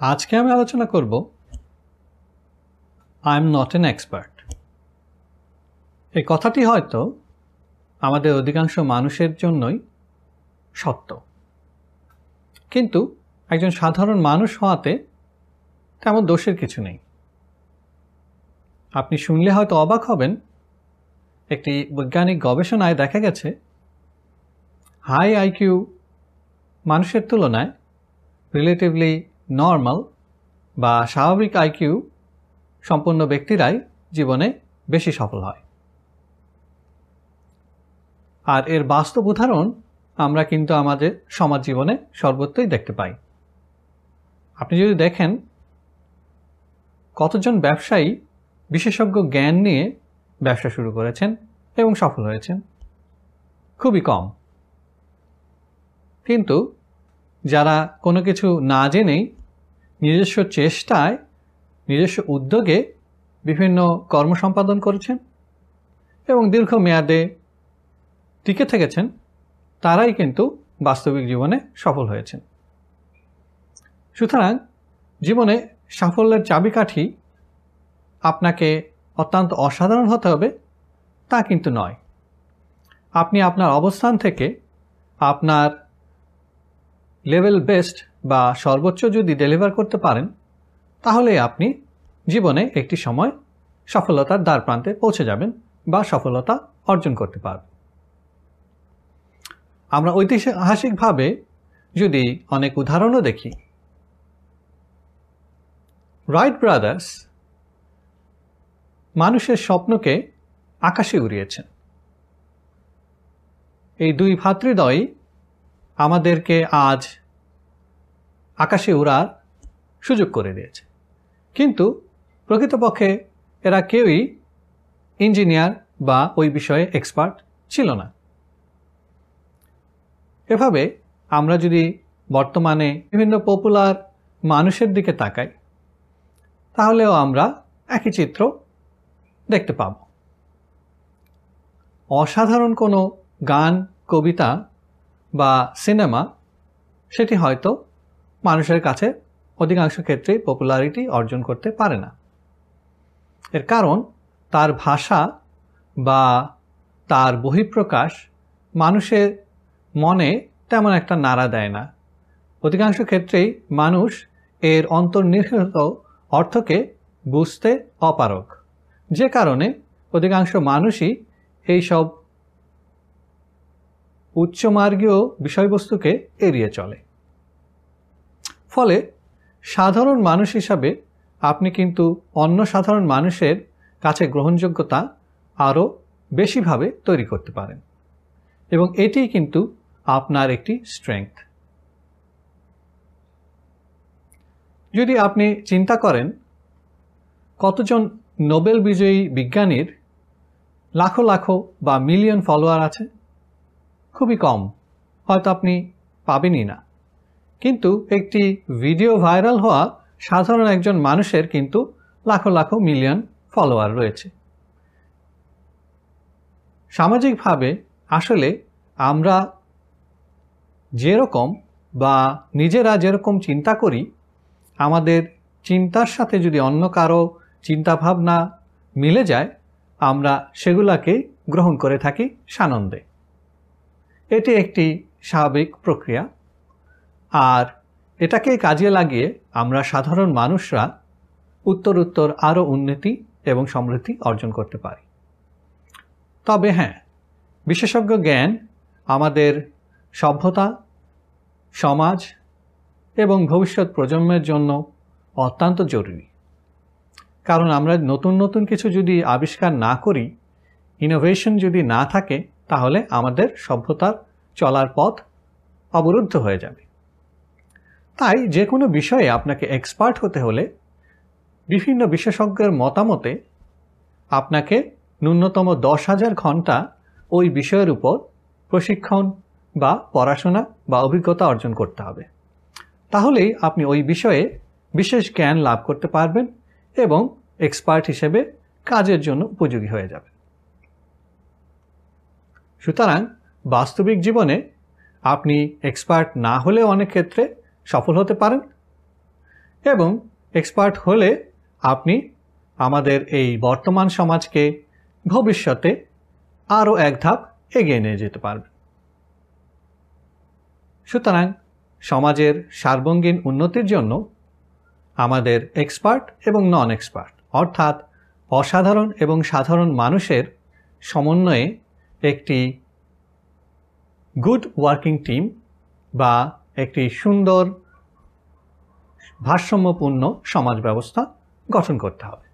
আজকে আমি আলোচনা করব I am not an expert এই কথাটি হয়তো আমাদের অধিকাংশ মানুষের জন্যই সত্য। কিন্তু একজন সাধারণ মানুষ হওয়াতে তেমন দোষের কিছু নেই। আপনি শুনলে হয়তো অবাক হবেন, একটি বৈজ্ঞানিক গবেষণায় দেখা গেছে হাই আইকিউ মানুষের তুলনায় রিলেটিভলি নর্মাল বা স্বাভাবিক আইকিউ সম্পন্ন ব্যক্তিরাই জীবনে বেশি সফল হয়। আর এর বাস্তব উদাহরণ আমরা কিন্তু আমাদের সমাজ জীবনে সর্বত্রই দেখতে পাই। আপনি যদি দেখেন, কতজন ব্যবসায়ী বিশেষজ্ঞ জ্ঞান নিয়ে ব্যবসা শুরু করেছেন এবং সফল হয়েছেন? খুবই কম। কিন্তু যারা কোনো কিছু না জেনেই নিজস্ব চেষ্টায়, নিজস্ব উদ্যোগে বিভিন্ন কর্ম সম্পাদন করেছেন এবং দীর্ঘমেয়াদে টিকে থেকেছেন, তারাই কিন্তু বাস্তবিক জীবনে সফল হয়েছেন। সুতরাং জীবনে সাফল্যের চাবিকাঠি আপনাকে অত্যন্ত অসাধারণ হতে হবে, তা কিন্তু নয়। আপনি আপনার অবস্থান থেকে আপনার লেভেল বেস্ট বা সর্বোচ্চ যদি ডেলিভার করতে পারেন, তাহলে আপনি জীবনে একটি সময় সফলতার দ্বার প্রান্তে পৌঁছে যাবেন বা সফলতা অর্জন করতে পারবেন। আমরা ঐতিহাসিকভাবে যদি অনেক উদাহরণও দেখি রাইট ব্রাদার্স মানুষের স্বপ্নকে আকাশে উড়িয়েছেন। এই দুই ভাতৃদ্বয় আমাদেরকে আজ আকাশে উড়ার সুযোগ করে দিয়েছে। কিন্তু প্রকৃতপক্ষে এরা কেউই ইঞ্জিনিয়ার বা ওই বিষয়ে এক্সপার্ট ছিল না। এভাবে আমরা যদি বর্তমানে বিভিন্ন পপুলার মানুষের দিকে তাকাই, তাহলেও আমরা একই চিত্র দেখতে পাব। অসাধারণ কোনো গান, কবিতা বা সিনেমা সেটি হয়তো মানুষের কাছে অধিকাংশ ক্ষেত্রেই পপুলারিটি অর্জন করতে পারে না। এর কারণ, তার ভাষা বা তার বহিঃপ্রকাশ মানুষের মনে তেমন একটা নাড়া দেয় না। অধিকাংশ ক্ষেত্রেই মানুষ এর অন্তর্নিহিত অর্থকে বুঝতে অপারক যে কারণে অধিকাংশ মানুষই এই সব উচ্চমার্গীয় বিষয়বস্তুকে এড়িয়ে চলে। ফলে সাধারণ মানুষ হিসাবে আপনি কিন্তু অন্য সাধারণ মানুষের কাছে গ্রহণযোগ্যতা আরও বেশিভাবে তৈরি করতে পারেন। এবং এটি কিন্তু আপনার একটি স্ট্রেংথ যদি আপনি চিন্তা করেন, কতজন নোবেল বিজয়ী বিজ্ঞানীর লাখো লাখো বা মিলিয়ন ফলোয়ার আছে? খুবই কম। হয়তো আপনি পাবেনই না। কিন্তু একটি ভিডিও ভাইরাল হওয়া সাধারণ একজন মানুষের কিন্তু লাখো লাখো মিলিয়ন ফলোয়ার রয়েছে। সামাজিকভাবে আসলে আমরা যেরকম বা নিজেরা যেরকম চিন্তা করি, আমাদের চিন্তার সাথে যদি অন্য কারও চিন্তাভাবনা মিলে যায়, আমরা সেগুলাকে গ্রহণ করে থাকি সানন্দে। এটি একটি স্বাভাবিক প্রক্রিয়া। আর এটাকে কাজে লাগিয়ে আমরা সাধারণ মানুষরা উত্তর উত্তর আরও উন্নতি এবং সমৃদ্ধি অর্জন করতে পারি। তবে হ্যাঁ বিশেষজ্ঞ জ্ঞান আমাদের সভ্যতা, সমাজ এবং ভবিষ্যৎ প্রজন্মের জন্য অত্যন্ত জরুরি। কারণ আমরা নতুন নতুন কিছু যদি আবিষ্কার না করি ইনোভেশন যদি না থাকে তাহলে আমাদের সভ্যতার চলার পথ অবরুদ্ধ হয়ে যাবে। তাই যে কোনো বিষয়ে আপনাকে এক্সপার্ট হতে হলে বিভিন্ন বিশেষজ্ঞের মতামতে আপনাকে ন্যূনতম দশ হাজার ঘণ্টা ওই বিষয়ের উপর প্রশিক্ষণ বা পড়াশোনা বা অভিজ্ঞতা অর্জন করতে হবে। তাহলেই আপনি ওই বিষয়ে বিশেষ জ্ঞান লাভ করতে পারবেন এবং এক্সপার্ট হিসেবে কাজের জন্য উপযোগী হয়ে যাবে সুতরাং বাস্তবিক জীবনে আপনি এক্সপার্ট না হলেও অনেক ক্ষেত্রে সফল হতে পারেন এবং এক্সপার্ট হলে আপনি আমাদের এই বর্তমান সমাজকে ভবিষ্যতে আরও এক ধাপ এগিয়ে নিয়ে যেতে পারবেন। সুতরাং সমাজের সার্বঙ্গীন উন্নতির জন্য আমাদের এক্সপার্ট এবং নন এক্সপার্ট অর্থাৎ অসাধারণ এবং সাধারণ মানুষের সমন্বয়ে একটি গুড ওয়ার্কিং টিম বা একটি সুন্দর ভারসাম্যপূর্ণ সমাজ ব্যবস্থা গঠন করতে হবে।